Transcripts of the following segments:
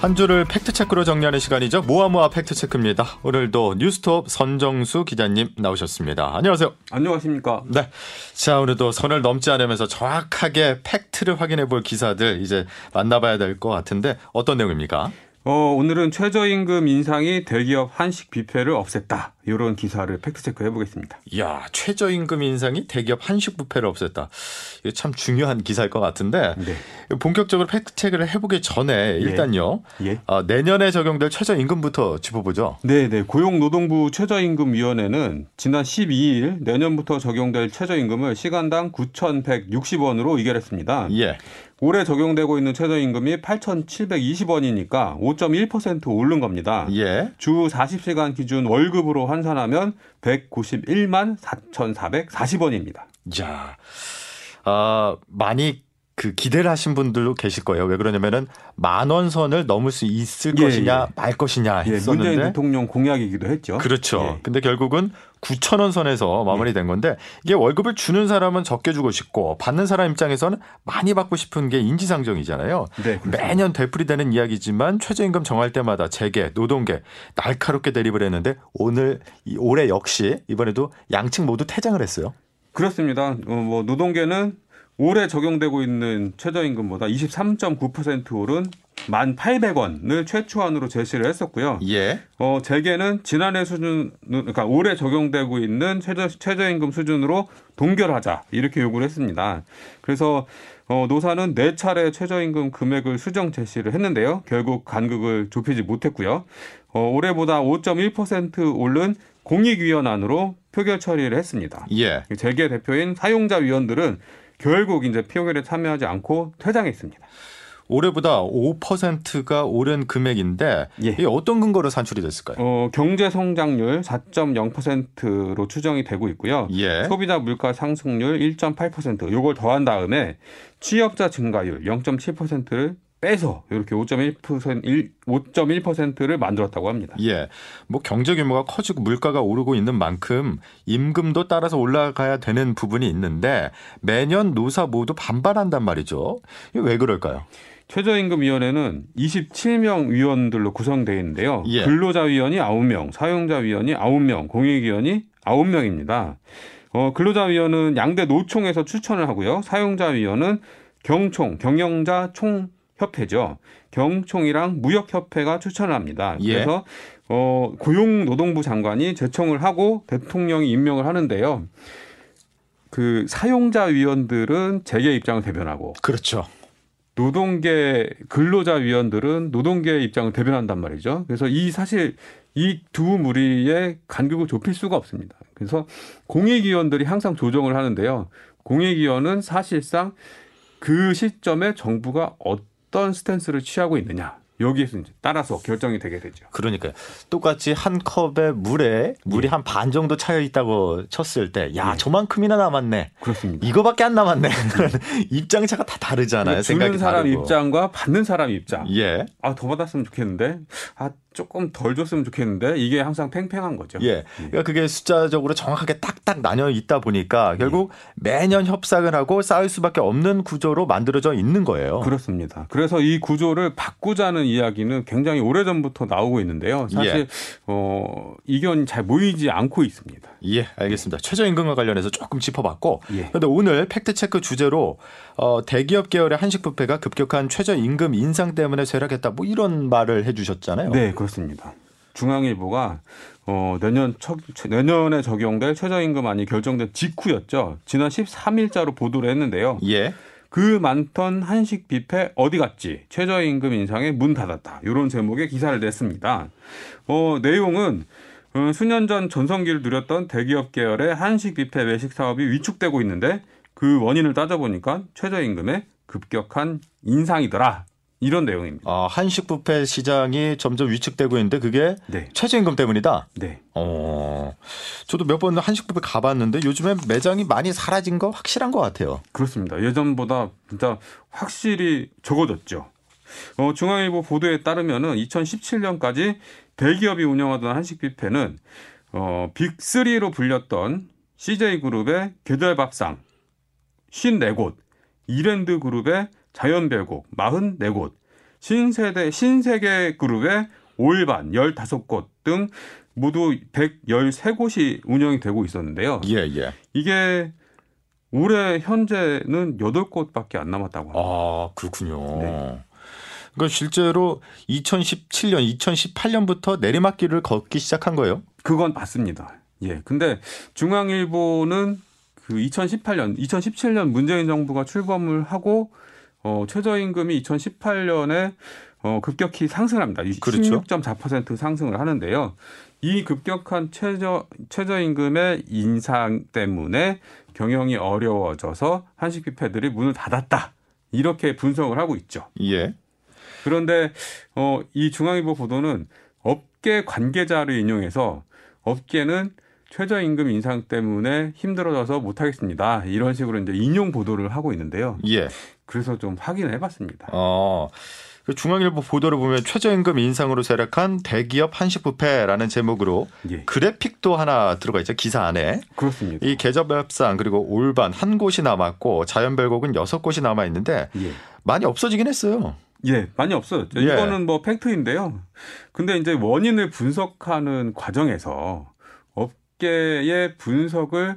한 주를 팩트체크로 정리하는 시간이죠. 모아모아 팩트체크입니다. 오늘도 뉴스톱 선정수 기자님 나오셨습니다. 안녕하세요. 안녕하십니까. 네. 자, 오늘도 선을 넘지 않으면서 정확하게 팩트를 확인해 볼 기사들 이제 만나봐야 될 것 같은데 어떤 내용입니까? 어, 오늘은 최저임금 인상이 대기업 한식 뷔페를 없앴다. 이런 기사를 팩트 체크 해 보겠습니다. 이야, 최저임금 인상이 대기업 한식 뷔페를 없앴다. 이거 참 중요한 기사일 것 같은데 네. 본격적으로 팩트 체크를 해보기 전에 일단요. 예. 어, 내년에 적용될 최저임금부터 짚어보죠. 네, 네. 고용노동부 최저임금위원회는 지난 12일 내년부터 적용될 최저임금을 시간당 9,160원으로 의결했습니다. 예. 올해 적용되고 있는 최저임금이 8,720원이니까 5.1% 오른 겁니다. 예. 주 40시간 기준 월급으로 환산하면 191만 4,440원입니다. 야, 아, 많이 그 기대를 하신 분들도 계실 거예요. 왜 그러냐면은 만 원 선을 넘을 수 있을 예, 것이냐 예. 말 것이냐 예, 문재인 했었는데 대통령 공약이기도 했죠. 그렇죠. 예. 근데 결국은 9천 원 선에서 마무리된 건데 이게 월급을 주는 사람은 적게 주고 싶고 받는 사람 입장에서는 많이 받고 싶은 게 인지상정이잖아요. 네. 매년 되풀이되는 이야기지만 최저임금 정할 때마다 재계, 노동계 날카롭게 대립을 했는데 오늘 이 올해 역시 이번에도 양측 모두 퇴장을 했어요. 그렇습니다. 어, 뭐 노동계는 올해 적용되고 있는 최저임금보다 23.9% 오른 1,800원을 최초안으로 제시를 했었고요. 예. 어, 재계는 지난해 수준, 그러니까 올해 적용되고 있는 최저, 최저임금 수준으로 동결하자 이렇게 요구를 했습니다. 그래서 어, 노사는 네 차례 최저임금 금액을 수정 제시를 했는데요. 결국 간극을 좁히지 못했고요. 어, 올해보다 5.1% 오른 공익위원안으로 표결 처리를 했습니다. 예. 재계 대표인 사용자 위원들은 결국 이제 표결에 참여하지 않고 퇴장했습니다. 올해보다 5%가 오른 금액인데 예. 이게 어떤 근거로 산출이 됐을까요? 어, 경제 성장률 4.0%로 추정이 되고 있고요. 예. 소비자 물가 상승률 1.8% 요걸 더한 다음에 취업자 증가율 0.7%를 빼서 이렇게 5.1% 5.1%를 만들었다고 합니다. 예. 뭐 경제 규모가 커지고 물가가 오르고 있는 만큼 임금도 따라서 올라가야 되는 부분이 있는데 매년 노사 모두 반발한단 말이죠. 왜 그럴까요? 최저임금위원회는 27명 위원들로 구성되어 있는데요. 예. 근로자위원이 9명, 사용자위원이 9명, 공익위원이 9명입니다. 어, 근로자위원은 양대 노총에서 추천을 하고요. 사용자위원은 경총, 경영자 총 협회죠. 경총이랑 무역협회가 추천을 합니다. 예. 그래서 어, 고용노동부 장관이 제청을 하고 대통령이 임명을 하는데요. 그 사용자 위원들은 재계 입장을 대변하고 그렇죠. 노동계 근로자 위원들은 노동계의 입장을 대변한단 말이죠. 그래서 이 사실 이 두 무리의 간격을 좁힐 수가 없습니다. 그래서 공익위원들이 항상 조정을 하는데요. 공익위원은 사실상 그 시점에 정부가 어떤 스탠스를 취하고 있느냐 여기에서 이제 따라서 결정이 되게 되죠. 그러니까요. 똑같이 한 컵에 물에 물이 예. 한반 정도 차여 있다고 쳤을 때, 야 예. 저만큼이나 남았네. 그렇습니다. 이거밖에 안 남았네. 입장 차가 다 다르잖아요. 주는 생각이 사람 다르고. 입장과 받는 사람 입장. 예. 아 더 받았으면 좋겠는데 아 조금 덜 줬으면 좋겠는데 이게 항상 팽팽한 거죠. 예. 그러니까 그게 숫자적으로 정확하게 딱딱 나뉘어 있다 보니까 결국 매년 협상을 하고 싸울 수밖에 없는 구조로 만들어져 있는 거예요. 그렇습니다. 그래서 이 구조를 바꾸자는 이야기는 굉장히 오래전부터 나오고 있는데요. 사실 예. 어, 이견이 잘 모이지 않고 있습니다. 예, 알겠습니다. 최저임금과 관련해서 조금 짚어봤고, 예. 그런데 오늘 팩트체크 주제로 어, 대기업 계열의 한식 뷔페가 급격한 최저임금 인상 때문에 쇠락했다, 뭐 이런 말을 해주셨잖아요. 네, 그렇습니다. 중앙일보가 어, 내년 처, 내년에 적용될 최저임금안이 결정된 직후였죠. 지난 13일자로 보도를 했는데요. 예, 그 많던 한식 뷔페 어디 갔지? 최저임금 인상에 문 닫았다. 이런 제목의 기사를 냈습니다. 어, 내용은 어, 수년 전 전성기를 누렸던 대기업 계열의 한식 뷔페 외식 사업이 위축되고 있는데 그 원인을 따져보니까 최저임금의 급격한 인상이더라. 이런 내용입니다. 어, 한식 뷔페 시장이 점점 위축되고 있는데 그게 네. 최저임금 때문이다. 네. 어, 저도 몇 번 한식 뷔페 가봤는데 요즘에 매장이 많이 사라진 거 확실한 것 같아요. 그렇습니다. 예전보다 진짜 확실히 적어졌죠. 어, 중앙일보 보도에 따르면은 2017년까지 대기업이 운영하던 한식 뷔페는 어, 빅3로 불렸던 CJ그룹의 계절밥상 54곳, 이랜드 그룹의 자연별곡 44곳, 신세대 신세계 그룹의 올반 15곳 등 모두 113곳이 운영이 되고 있었는데요. 예, 예. 이게 올해 현재는 8곳밖에 안 남았다고 합니다. 아, 그렇군요. 네. 그러니까 실제로 2017년, 2018년부터 내리막길을 걷기 시작한 거예요. 그건 맞습니다. 예. 근데 중앙일보는 그 2018년, 2017년 문재인 정부가 출범을 하고 어 최저임금이 2018년에 어 급격히 상승합니다. 그렇죠. 16.4% 상승을 하는데요. 이 급격한 최저 최저임금의 인상 때문에 경영이 어려워져서 한식 뷔페들이 문을 닫았다. 이렇게 분석을 하고 있죠. 예. 그런데 어, 이 중앙일보 보도는 업계 관계자를 인용해서 업계는 최저임금 인상 때문에 힘들어져서 못하겠습니다. 이런 식으로 이제 인용 보도를 하고 있는데요. 예. 그래서 좀 확인을 해봤습니다. 어. 그 중앙일보 보도를 보면 최저임금 인상으로 세력한 대기업 한식 뷔페라는 제목으로 예, 그래픽도 하나 들어가 있죠. 기사 안에. 그렇습니다. 이 계접협상 그리고 올반 한 곳이 남았고 자연별곡은 여섯 곳이 남아 있는데 예. 많이 없어지긴 했어요. 예, 많이 없어졌죠. 예. 이거는 뭐 팩트인데요. 근데 이제 원인을 분석하는 과정에서 업계의 분석을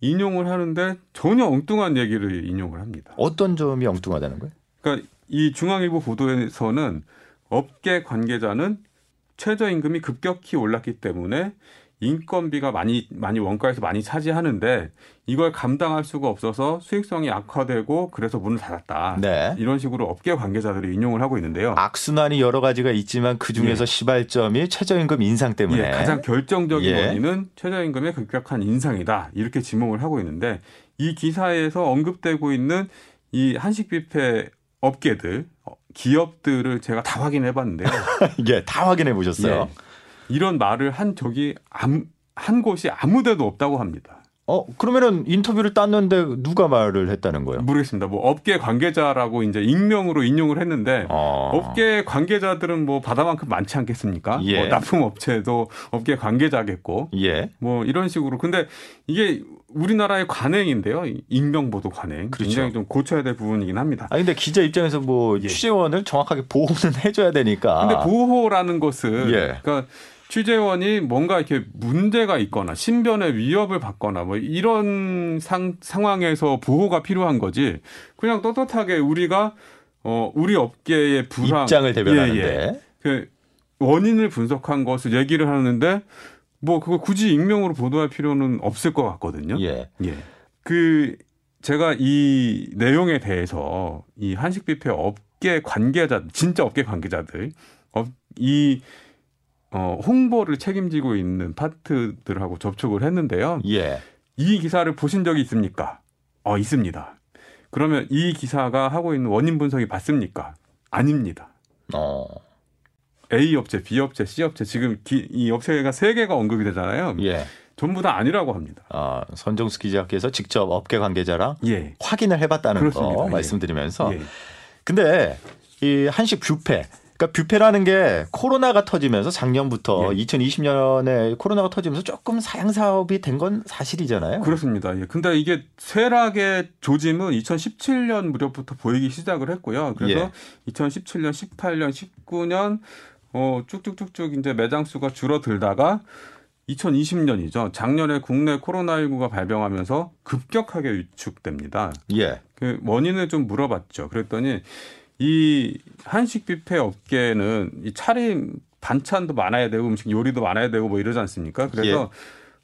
인용을 하는데 전혀 엉뚱한 얘기를 인용을 합니다. 어떤 점이 엉뚱하다는 거예요? 그러니까 이 중앙일보 보도에서는 업계 관계자는 최저임금이 급격히 올랐기 때문에 인건비가 많이 많이 원가에서 많이 차지하는데 이걸 감당할 수가 없어서 수익성이 악화되고 그래서 문을 닫았다. 네. 이런 식으로 업계 관계자들이 인용을 하고 있는데요. 악순환이 여러 가지가 있지만 그 중에서 시발점이 최저임금 인상 때문에 예, 가장 결정적인 예. 원인은 최저임금의 급격한 인상이다. 이렇게 지목을 하고 있는데 이 기사에서 언급되고 있는 이 한식 뷔페 업계들, 어, 기업들을 제가 다 확인해 봤는데요. 예, 다 확인해 보셨어요. 예. 이런 말을 한 적이 암- 한 곳이 아무 데도 없다고 합니다. 어 그러면은 인터뷰를 땄는데 누가 말을 했다는 거예요? 모르겠습니다. 뭐 업계 관계자라고 이제 익명으로 인용을 했는데 어. 업계 관계자들은 뭐 바다만큼 많지 않겠습니까? 예. 뭐 납품업체도 업계 관계자겠고 예. 뭐 이런 식으로 근데 이게 우리나라의 관행인데요. 익명 보도 관행. 그렇죠. 굉장히 좀 고쳐야 될 부분이긴 합니다. 아 근데 기자 입장에서 뭐 예. 취재원을 정확하게 보호는 해줘야 되니까. 근데 보호라는 것은 아. 예. 그러니까 취재원이 뭔가 이렇게 문제가 있거나 신변의 위협을 받거나 뭐 이런 상, 상황에서 보호가 필요한 거지. 그냥 떳떳하게 우리가 어 우리 업계의 부상 입장을 대변하는데. 예, 예. 그 원인을 분석한 것을 얘기를 하는데 뭐 그걸 굳이 익명으로 보도할 필요는 없을 것 같거든요. 예. 예. 그 제가 이 내용에 대해서 이 한식 뷔페 업계 관계자 진짜 업계 관계자들 업, 이 어, 홍보를 책임지고 있는 파트들하고 접촉을 했는데요. 예. 이 기사를 보신 적이 있습니까? 어, 있습니다. 그러면 이 기사가 하고 있는 원인 분석이 맞습니까? 아닙니다. 어. A 업체, B 업체, C 업체 지금 기- 이 업체가 세 개가 언급이 되잖아요. 예. 전부 다 아니라고 합니다. 아, 선정수 기자께서 직접 업계 관계자랑 예. 확인을 해봤다는 그렇습니다. 거 예. 말씀드리면서 예. 근데 이 한식 뷔페 그러니까 뷔페라는 게 코로나가 터지면서 작년부터 예. 2020년에 코로나가 터지면서 조금 사양 사업이 된 건 사실이잖아요. 그렇습니다. 예. 근데 이게 쇠락의 조짐은 2017년 무렵부터 보이기 시작을 했고요. 그래서 예. 2017년, 18년, 19년 어 쭉쭉쭉쭉 이제 매장 수가 줄어들다가 2020년이죠. 작년에 국내 코로나19가 발병하면서 급격하게 위축됩니다. 예. 그 원인을 좀 물어봤죠. 그랬더니 이 한식 뷔페 업계는 이 차림 반찬도 많아야 되고 음식 요리도 많아야 되고 뭐 이러지 않습니까? 그래서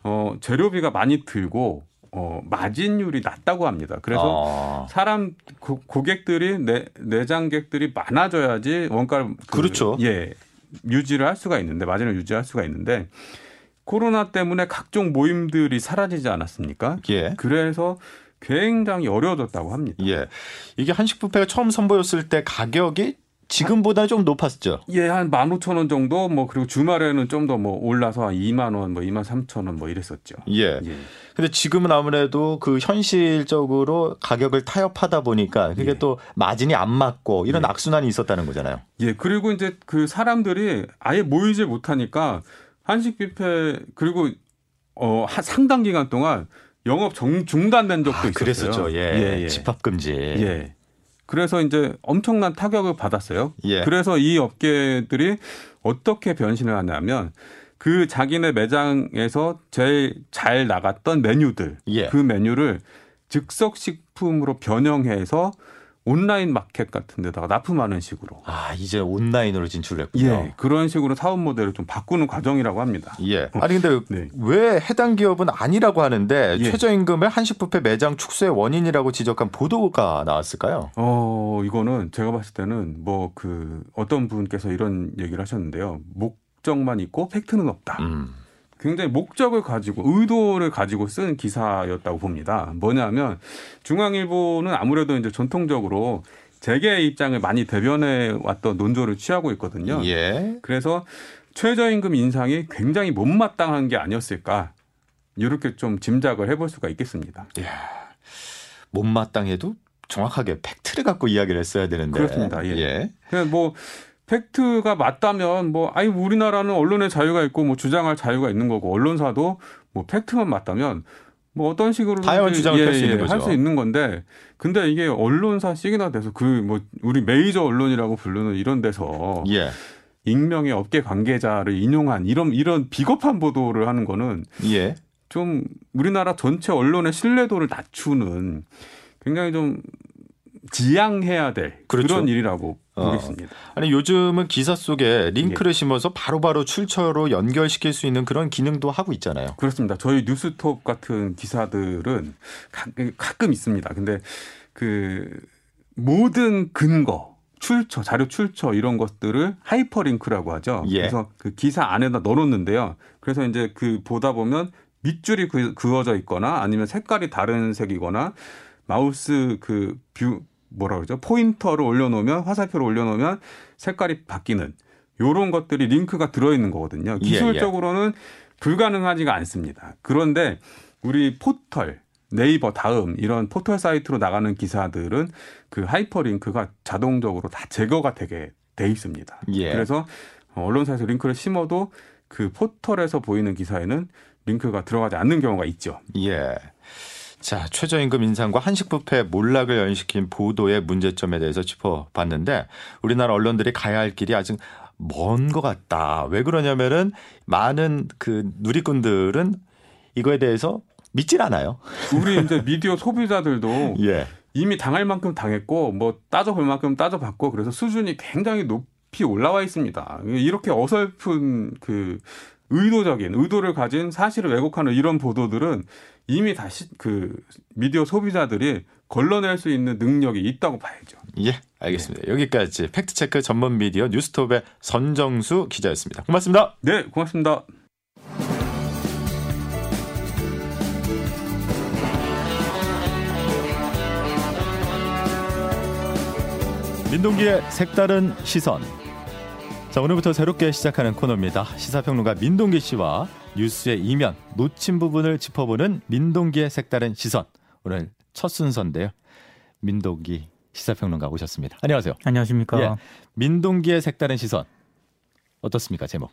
어 재료비가 많이 들고 어 마진율이 낮다고 합니다. 그래서 어. 사람 고, 고객들이 내, 내장객들이 많아져야지 원가를 그, 그렇죠. 예 유지를 할 수가 있는데 마진을 유지할 수가 있는데 코로나 때문에 각종 모임들이 사라지지 않았습니까? 예. 그래서 굉장히 어려워졌다고 합니다. 예. 이게 한식 뷔페가 처음 선보였을 때 가격이 지금보다 좀 높았죠. 예, 한 15,000원 정도 뭐 그리고 주말에는 좀 더 뭐 올라서 한 2만 원, 뭐 2만 3천 원 뭐 이랬었죠. 예. 예. 근데 지금은 아무래도 그 현실적으로 가격을 타협하다 보니까 그게 예. 또 마진이 안 맞고 이런 예. 악순환이 있었다는 거잖아요. 예, 그리고 이제 그 사람들이 아예 모이지 못하니까 한식 뷔페 그리고 어, 한 상당 기간 동안 영업 정, 중단된 적도 아, 있었어요. 그랬었죠. 예. 예, 예. 집합 금지. 예. 그래서 이제 엄청난 타격을 받았어요. 예. 그래서 이 업계들이 어떻게 변신을 하냐면 그 자기네 매장에서 제일 잘 나갔던 메뉴들 예. 그 메뉴를 즉석 식품으로 변형해서 온라인 마켓 같은 데다가 납품하는 식으로 아, 이제 온라인으로 진출했군요. 예, 그런 식으로 사업 모델을 좀 바꾸는 과정이라고 합니다. 예. 아니 근데 네. 왜 해당 기업은 아니라고 하는데 예. 최저임금을 한식 뷔페 매장 축소의 원인이라고 지적한 보도가 나왔을까요? 어, 이거는 제가 봤을 때는 뭐 그 어떤 분께서 이런 얘기를 하셨는데요. 목적만 있고 팩트는 없다. 음. 굉장히 목적을 가지고 의도를 가지고 쓴 기사였다고 봅니다. 뭐냐면 중앙일보는 아무래도 이제 전통적으로 재계의 입장을 많이 대변해 왔던 논조를 취하고 있거든요. 예. 그래서 최저임금 인상이 굉장히 못마땅한 게 아니었을까 이렇게 좀 짐작을 해볼 수가 있겠습니다. 못마땅해도 정확하게 팩트를 갖고 이야기를 했어야 되는데. 그렇습니다. 예. 예. 그냥 뭐 팩트가 맞다면 뭐 아니 우리나라는 언론의 자유가 있고 뭐 주장할 자유가 있는 거고 언론사도 뭐 팩트만 맞다면 뭐 어떤 식으로 다양한 주장을 펼수 있는 거죠. 할 수 있는 건데 근데 이게 언론사 시기나 돼서 그 뭐 우리 메이저 언론이라고 부르는 이런 데서 예. 익명의 업계 관계자를 인용한 이런 이런 비겁한 보도를 하는 거는 예. 좀 우리나라 전체 언론의 신뢰도를 낮추는 굉장히 좀 지양해야 될그 그렇죠. 런 일이라고 어. 보겠습니다. 아니 요즘은 기사 속에 링크를 예. 심어서 바로 바로 출처로 연결시킬 수 있는 그런 기능도 하고 있잖아요. 그렇습니다. 저희 뉴스톱 같은 기사들은 가, 가끔 있습니다. 근데 그 모든 근거, 출처, 자료 출처 이런 것들을 하이퍼링크라고 하죠. 예. 그래서 그 기사 안에다 넣어놓는데요. 그래서 이제 그 보다 보면 밑줄이 그- 그어져 있거나 아니면 색깔이 다른 색이거나 마우스 그 뷰 뭐라 그러죠? 포인터를 올려놓으면 화살표를 올려놓으면 색깔이 바뀌는 요런 것들이 링크가 들어있는 거거든요. 예, 예. 기술적으로는 불가능하지가 않습니다. 그런데 우리 포털 네이버 다음 이런 포털 사이트로 나가는 기사들은 그 하이퍼링크가 자동적으로 다 제거가 되게 돼 있습니다. 예. 그래서 언론사에서 링크를 심어도 그 포털에서 보이는 기사에는 링크가 들어가지 않는 경우가 있죠. 예. 자, 최저임금 인상과 한식 뷔페 몰락을 연식킨 보도의 문제점에 대해서 짚어봤는데 우리나라 언론들이 가야 할 길이 아직 먼 것 같다. 왜 그러냐면은 많은 그 누리꾼들은 이거에 대해서 믿질 않아요. 우리 이제 미디어 소비자들도 예. 이미 당할 만큼 당했고 뭐 따져볼 만큼 따져봤고 그래서 수준이 굉장히 높이 올라와 있습니다. 이렇게 어설픈 그 의도적인 의도를 가진 사실을 왜곡하는 이런 보도들은 이미 다시 그 미디어 소비자들이 걸러낼 수 있는 능력이 있다고 봐야죠. 예, 알겠습니다. 여기까지 팩트체크 전문 미디어 뉴스톱의 선정수 기자였습니다. 고맙습니다. 네, 고맙습니다. 민동기의 색다른 시선. 자, 오늘부터 새롭게 시작하는 코너입니다. 시사평론가 민동기 씨와 뉴스의 이면, 놓친 부분을 짚어보는 민동기의 색다른 시선. 오늘 첫 순서인데요. 민동기 시사평론가 오셨습니다. 안녕하세요. 안녕하십니까. 예. 민동기의 색다른 시선. 어떻습니까, 제목?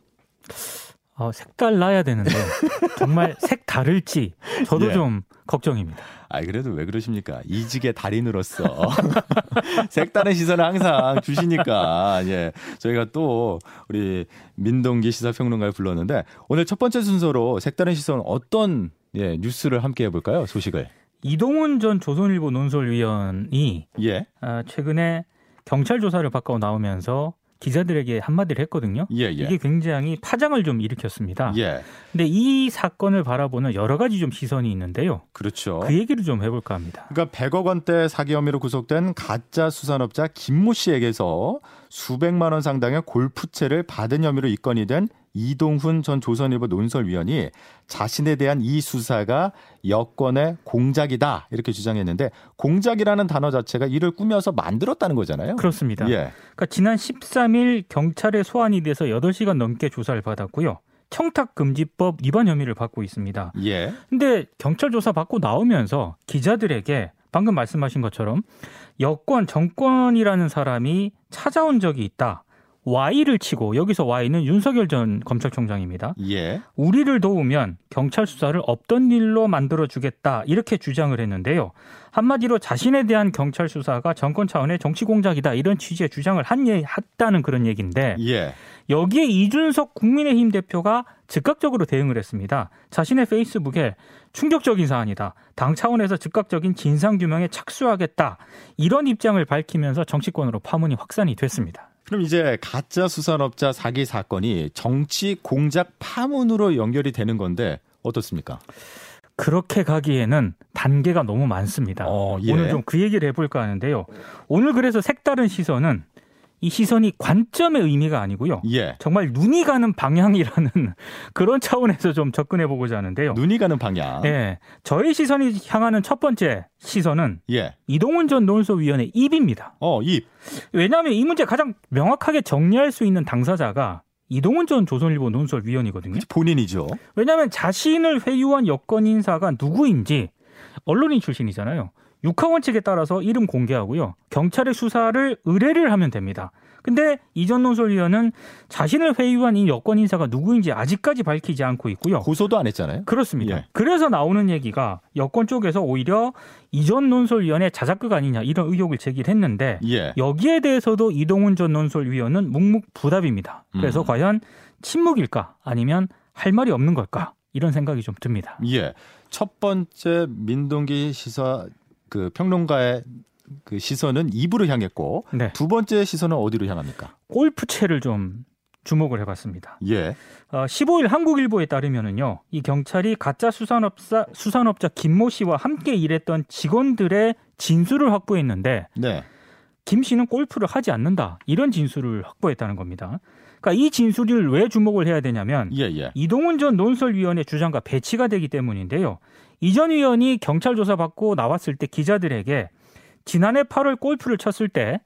어, 색깔 나야 되는데 정말 색 다를지 저도 예. 좀 걱정입니다. 아, 그래도 왜 그러십니까? 이직의 달인으로서 색다른 시선을 항상 주시니까 예 저희가 또 우리 민동기 시사평론가를 불렀는데 오늘 첫 번째 순서로 색다른 시선 어떤 예 뉴스를 함께 해볼까요? 소식을 이동훈 전 조선일보 논설위원이 예 아, 최근에 경찰 조사를 받고 나오면서 기자들에게 한마디를 했거든요. 예, 예. 이게 굉장히 파장을 좀 일으켰습니다. 예, 근데 이 사건을 바라보는 여러 가지 좀 시선이 있는데요. 그렇죠. 그 얘기를 좀 해볼까 합니다. 그러니까 100억 원대 사기 혐의로 구속된 가짜 수산업자 김모 씨에게서 수백만 원 상당의 골프채를 받은 혐의로 입건이 된 이동훈 전 조선일보 논설위원이 자신에 대한 이 수사가 여권의 공작이다 이렇게 주장했는데 공작이라는 단어 자체가 이를 꾸며서 만들었다는 거잖아요. 그렇습니다. 예, 그러니까 지난 13일 경찰에 소환이 돼서 8시간 넘게 조사를 받았고요. 청탁금지법 위반 혐의를 받고 있습니다. 예, 근데 경찰 조사 받고 나오면서 기자들에게 방금 말씀하신 것처럼 여권 정권이라는 사람이 찾아온 적이 있다. Y를 치고 여기서 Y는 윤석열 전 검찰총장입니다. 예. 우리를 도우면 경찰 수사를 없던 일로 만들어 주겠다 이렇게 주장을 했는데요. 한마디로 자신에 대한 경찰 수사가 정권 차원의 정치 공작이다 이런 취지의 주장을 한 예, 했다는 그런 얘기인데 예. 여기에 이준석 국민의힘 대표가 즉각적으로 대응을 했습니다. 자신의 페이스북에 충격적인 사안이다. 당 차원에서 즉각적인 진상 규명에 착수하겠다. 이런 입장을 밝히면서 정치권으로 파문이 확산이 됐습니다. 그럼 이제 가짜 수산업자 사기 사건이 정치 공작 파문으로 연결이 되는 건데 어떻습니까? 그렇게 가기에는 단계가 너무 많습니다. 어, 예. 오늘 좀 그 얘기를 해볼까 하는데요. 오늘 그래서 색다른 시선은 이 시선이 관점의 의미가 아니고요. 예. 정말 눈이 가는 방향이라는 그런 차원에서 좀 접근해 보고자 하는데요. 눈이 가는 방향. 예. 저희 시선이 향하는 첫 번째 시선은 예. 이동훈 전 논소위원의 입입니다. 어, 입. 왜냐하면 이 문제 가장 명확하게 정리할 수 있는 당사자가 이동훈 전 조선일보 논설위원이거든요. 본인이죠. 왜냐하면 자신을 회유한 여권 인사가 누구인지 언론인 출신이잖아요. 육하원칙에 따라서 이름 공개하고요. 경찰의 수사를 의뢰를 하면 됩니다. 근데 이전 논설위원은 자신을 회유한 이 여권 인사가 누구인지 아직까지 밝히지 않고 있고요. 고소도 안 했잖아요. 그렇습니다. 예. 그래서 나오는 얘기가 여권 쪽에서 오히려 이전 논설위원회 자작극 아니냐 이런 의혹을 제기했는데 예. 여기에 대해서도 이동훈 전 논설위원은 묵묵부답입니다. 그래서 음. 과연 침묵일까 아니면 할 말이 없는 걸까 이런 생각이 좀 듭니다. 예. 첫 번째 민동기 시사 그 평론가의 그 시선은 입으로 향했고 네. 두 번째 시선은 어디로 향합니까? 골프채를 좀 주목을 해봤습니다. 예. 어, 15일 한국일보에 따르면은요, 이 경찰이 가짜 수산업자 수산업자 김모 씨와 함께 일했던 직원들의 진술을 확보했는데 네. 김 씨는 골프를 하지 않는다 이런 진술을 확보했다는 겁니다. 그러니까 이 진술을 왜 주목을 해야 되냐면 예, 예. 이동훈 전 논설위원의 주장과 배치가 되기 때문인데요. 이 전 위원이 경찰 조사 받고 나왔을 때 기자들에게 지난해 8월 골프를 쳤을 때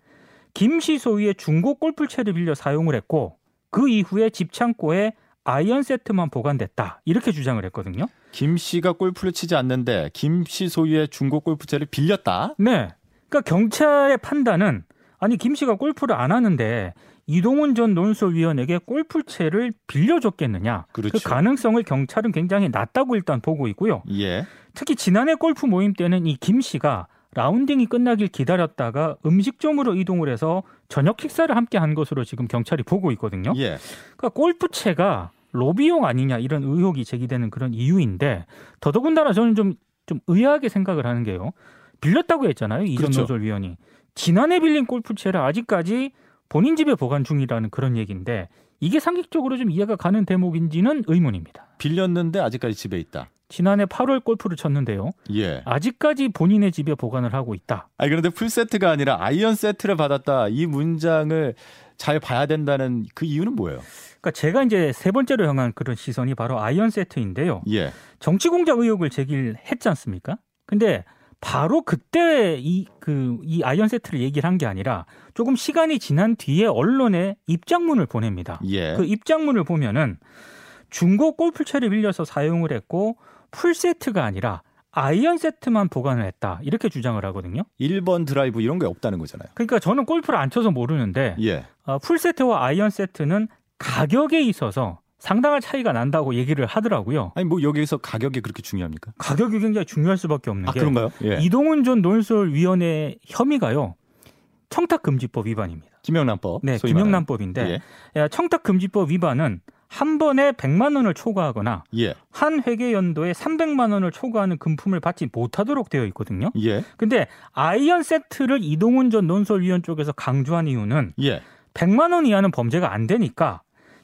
김씨 소유의 중고 골프채를 빌려 사용을 했고 그 이후에 집 창고에 아이언 세트만 보관됐다 이렇게 주장을 했거든요. 김 씨가 골프를 치지 않는데 김 씨 소유의 중고 골프채를 빌렸다. 네. 그러니까 경찰의 판단은 아니 김 씨가 골프를 안 하는데 이동훈 전 논설위원에게 골프채를 빌려줬겠느냐. 그렇죠. 그 가능성을 경찰은 굉장히 낮다고 일단 보고 있고요. 예. 특히 지난해 골프 모임 때는 이 김 씨가 라운딩이 끝나길 기다렸다가 음식점으로 이동을 해서 저녁 식사를 함께 한 것으로 지금 경찰이 보고 있거든요. 예. 그러니까 골프채가 로비용 아니냐 이런 의혹이 제기되는 그런 이유인데 더더군다나 저는 좀, 좀 의아하게 생각을 하는 게요. 빌렸다고 했잖아요. 이전 그렇죠. 논설위원이. 지난해 빌린 골프채를 아직까지 본인 집에 보관 중이라는 그런 얘기인데 이게 상식적으로 좀 이해가 가는 대목인지는 의문입니다. 빌렸는데 아직까지 집에 있다. 지난해 8월 골프를 쳤는데요. 예. 아직까지 본인의 집에 보관을 하고 있다. 아니 그런데 풀 세트가 아니라 아이언 세트를 받았다. 이 문장을 잘 봐야 된다는 그 이유는 뭐예요? 그러니까 제가 이제 세 번째로 향한 그런 시선이 바로 아이언 세트인데요. 예. 정치 공작 의혹을 제기했지 않습니까? 근데 바로 그때 이 그 이 아이언 세트를 얘기를 한 게 아니라 조금 시간이 지난 뒤에 언론에 입장문을 보냅니다. 예. 그 입장문을 보면은 중고 골프채를 빌려서 사용을 했고 풀 세트가 아니라 아이언 세트만 보관을 했다. 이렇게 주장을 하거든요. 1번 드라이브 이런 게 없다는 거잖아요. 그러니까 저는 골프를 안 쳐서 모르는데 예. 어, 풀 세트와 아이언 세트는 가격에 있어서 상당한 차이가 난다고 얘기를 하더라고요. 아니 뭐 여기서 가격이 그렇게 중요합니까? 가격이 굉장히 중요할 수밖에 없는 아 게 그런가요? 예. 이동훈 전 논설위원의 혐의가요. 청탁금지법 위반입니다. 김영란법. 네. 김영란법인데 예. 청탁금지법 위반은 한 번에 100만 원을 초과하거나 예. 한 회계 연도에 300만 원을 초과하는 금품을 받지 못하도록 되어 있거든요. 예. 근데 아이언 세트를 이동훈 전 논설위원 쪽에서 강조한 이유는 예. 100만 원 이하는 범죄가 안 되니까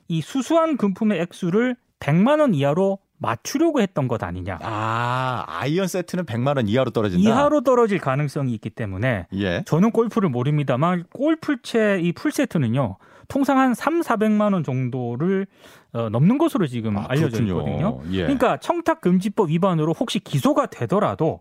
이 수수한 금품의 액수를 100만 원 이하로 맞추려고 했던 것 아니냐. 아, 아이언 세트는 100만 원 이하로 떨어진다. 이하로 떨어질 가능성이 있기 때문에 예. 저는 골프를 모릅니다만 골프채 이 풀세트는요. 통상 한 3, 400만 원 정도를 어, 넘는 것으로 지금 아, 알려져 그렇군요. 있거든요. 예. 그러니까 청탁 금지법 위반으로 혹시 기소가 되더라도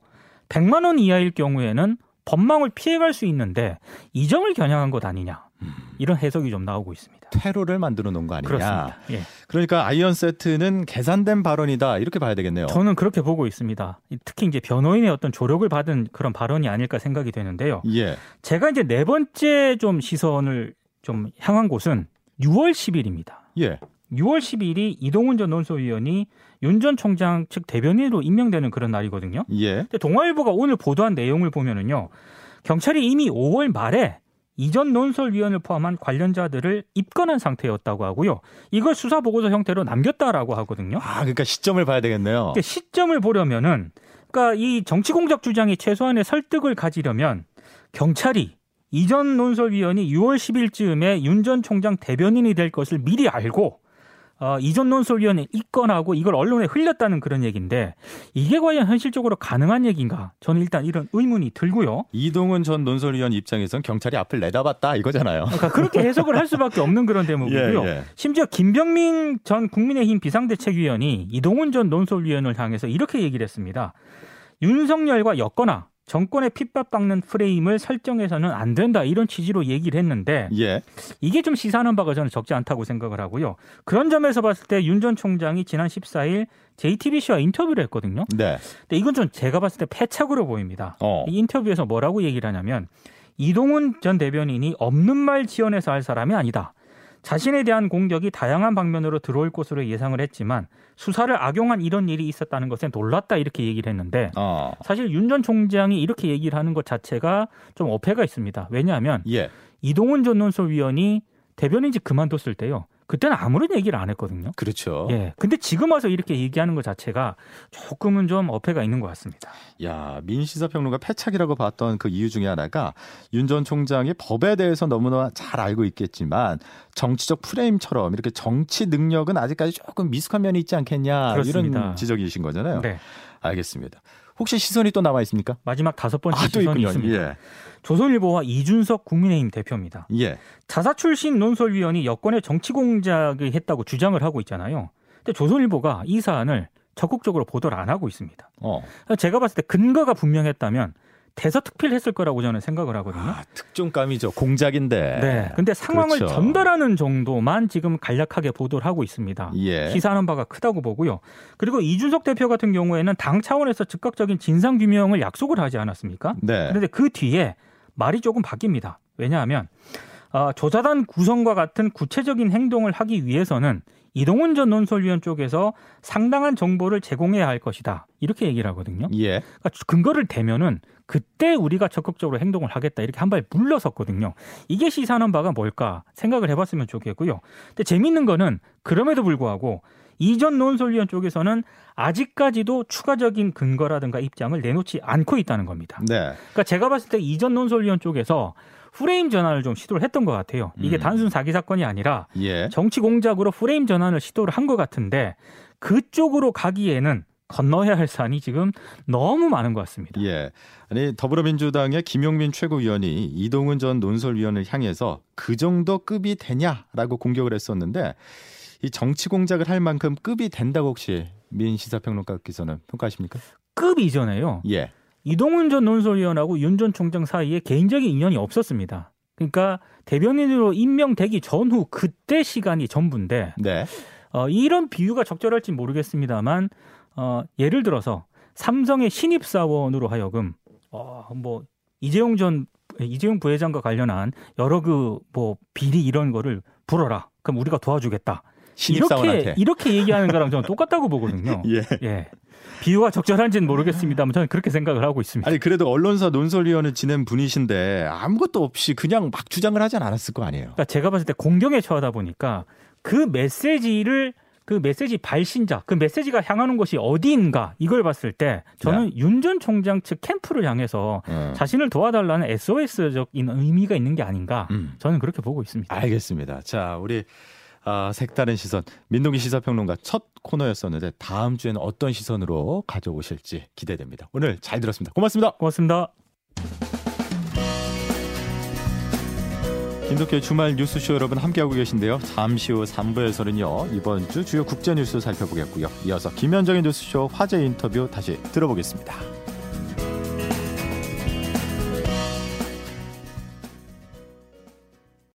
100만 원 이하일 경우에는 법망을 피해갈 수 있는데 이 점을 겨냥한 것 아니냐. 음. 이런 해석이 좀 나오고 있습니다. 퇴로를 만들어 놓은 거 아니냐. 그렇습니다. 예. 그러니까 아이언 세트는 계산된 발언이다. 이렇게 봐야 되겠네요. 저는 그렇게 보고 있습니다. 특히 이제 변호인의 어떤 조력을 받은 그런 발언이 아닐까 생각이 되는데요. 예. 제가 이제 네 번째 좀 시선을 좀 향한 곳은 6월 10일입니다. 예. 6월 10일이 이동훈 전 논설위원이 윤 전 총장 측 대변인으로 임명되는 그런 날이거든요. 예. 근데 동아일보가 오늘 보도한 내용을 보면은요. 경찰이 이미 5월 말에 이전 논설위원을 포함한 관련자들을 입건한 상태였다고 하고요. 이걸 수사 보고서 형태로 남겼다라고 하거든요. 아, 그러니까 시점을 봐야 되겠네요. 시점을 보려면은 그러니까 이 정치 공작 주장이 최소한의 설득을 가지려면 경찰이 이전 논설위원이 6월 10일쯤에 윤 전 총장 대변인이 될 것을 미리 알고 어, 이전 논설위원회 입건하고 이걸 언론에 흘렸다는 그런 얘기인데 이게 과연 현실적으로 가능한 얘기인가? 저는 일단 이런 의문이 들고요. 이동훈 전 논설위원 입장에선 경찰이 앞을 내다봤다 이거잖아요. 그러니까 그렇게 해석을 할 수밖에 없는 그런 대목이고요. 예, 예. 심지어 김병민 전 국민의힘 비상대책위원이 이동훈 전 논설위원을 향해서 이렇게 얘기를 했습니다. 윤석열과 엮거나 정권에 핍박받는 프레임을 설정해서는 안 된다 이런 취지로 얘기를 했는데 예. 이게 좀 시사하는 바가 저는 적지 않다고 생각을 하고요. 그런 점에서 봤을 때 윤 전 총장이 지난 14일 JTBC와 인터뷰를 했거든요. 네. 근데 이건 좀 제가 봤을 때 패착으로 보입니다. 어. 이 인터뷰에서 뭐라고 얘기를 하냐면 이동훈 전 대변인이 없는 말 지어내서 할 사람이 아니다. 자신에 대한 공격이 다양한 방면으로 들어올 것으로 예상을 했지만 수사를 악용한 이런 일이 있었다는 것에 놀랐다 이렇게 얘기를 했는데 어. 사실 윤 전 총장이 이렇게 얘기를 하는 것 자체가 좀 어폐가 있습니다. 왜냐하면 예. 이동훈 전 논설위원이 대변인직 그만뒀을 때요. 그때는 아무런 얘기를 안 했거든요. 그렇죠. 예. 근데 지금 와서 이렇게 얘기하는 것 자체가 조금은 좀 어폐가 있는 것 같습니다. 야, 민 시사평론가 패착이라고 봤던 그 이유 중에 하나가 윤 전 총장이 법에 대해서 너무나 잘 알고 있겠지만 정치적 프레임처럼 이렇게 정치 능력은 아직까지 조금 미숙한 면이 있지 않겠냐 그렇습니다. 이런 지적이신 거잖아요. 네. 알겠습니다. 혹시 시선이 또 남아 있습니까? 마지막 다섯 번째 아, 또 시선이. 있습니다. 예. 조선일보와 이준석 국민의힘 대표입니다. 예. 자사 출신 논설위원이 여권의 정치 공작을 했다고 주장을 하고 있잖아요. 근데 조선일보가 이 사안을 적극적으로 보도를 안 하고 있습니다. 어. 제가 봤을 때 근거가 분명했다면 대서특필 했을 거라고 저는 생각을 하거든요. 아, 특종감이죠. 공작인데. 네. 근데 상황을 그렇죠. 전달하는 정도만 지금 간략하게 보도를 하고 있습니다. 예. 시사하는 바가 크다고 보고요. 그리고 이준석 대표 같은 경우에는 당 차원에서 즉각적인 진상 규명을 약속을 하지 않았습니까? 네. 그런데 그 뒤에 말이 조금 바뀝니다. 왜냐하면 어, 조사단 구성과 같은 구체적인 행동을 하기 위해서는 이동훈 전 논설위원 쪽에서 상당한 정보를 제공해야 할 것이다. 이렇게 얘기를 하거든요. 예. 그러니까 근거를 대면은 그때 우리가 적극적으로 행동을 하겠다 이렇게 한 발 물러섰거든요. 이게 시사하는 바가 뭘까 생각을 해봤으면 좋겠고요. 근데 재밌는 거는 그럼에도 불구하고 이전 논설위원 쪽에서는 아직까지도 추가적인 근거라든가 입장을 내놓지 않고 있다는 겁니다. 네. 그러니까 제가 봤을 때 이전 논설위원 쪽에서 프레임 전환을 좀 시도를 했던 것 같아요. 이게 음. 단순 사기 사건이 아니라 예. 정치 공작으로 프레임 전환을 시도를 한 것 같은데 그쪽으로 가기에는 건너야 할 산이 지금 너무 많은 것 같습니다. 예. 아니 더불어민주당의 김용민 최고위원이 이동훈 전 논설위원을 향해서 그 정도 급이 되냐라고 공격을 했었는데 이 정치 공작을 할 만큼 급이 된다고 혹시 민 시사평론가께서는 평가하십니까? 급 이전에요. 예. 이동훈 전 논설위원하고 윤 전 총장 사이에 개인적인 인연이 없었습니다. 그러니까 대변인으로 임명되기 전후 그때 시간이 전부인데 네. 어, 이런 비유가 적절할지 모르겠습니다만 어, 예를 들어서 삼성의 신입 사원으로 하여금 어, 뭐 이재용 전 이재용 부회장과 관련한 여러 그 뭐 비리 이런 거를 불어라. 그럼 우리가 도와주겠다. 신입사원한테. 이렇게 이렇게 얘기하는 거랑 저는 똑같다고 보거든요. 예. 예. 비유가 적절한지는 모르겠습니다만 저는 그렇게 생각을 하고 있습니다. 아니 그래도 언론사 논설위원을 지낸 분이신데 아무것도 없이 그냥 막 주장을 하진 않았을 거 아니에요. 그러니까 제가 봤을 때 공경에 처하다 보니까 그 메시지를 그 메시지 발신자, 그 메시지가 향하는 곳이 어디인가 이걸 봤을 때 저는 윤 전 총장 측 캠프를 향해서 음. 자신을 도와달라는 SOS적인 의미가 있는 게 아닌가 음. 저는 그렇게 보고 있습니다. 알겠습니다. 자, 우리 아, 색다른 시선 민동기 시사평론가 첫 코너였었는데 다음 주에는 어떤 시선으로 가져오실지 기대됩니다. 오늘 잘 들었습니다. 고맙습니다. 고맙습니다. 김덕기의 주말 뉴스쇼 여러분 함께하고 계신데요. 잠시 후 3부에서는요. 이번 주 주요 국제 뉴스 살펴보겠고요. 이어서 김현정의 뉴스쇼 화제 인터뷰 다시 들어보겠습니다.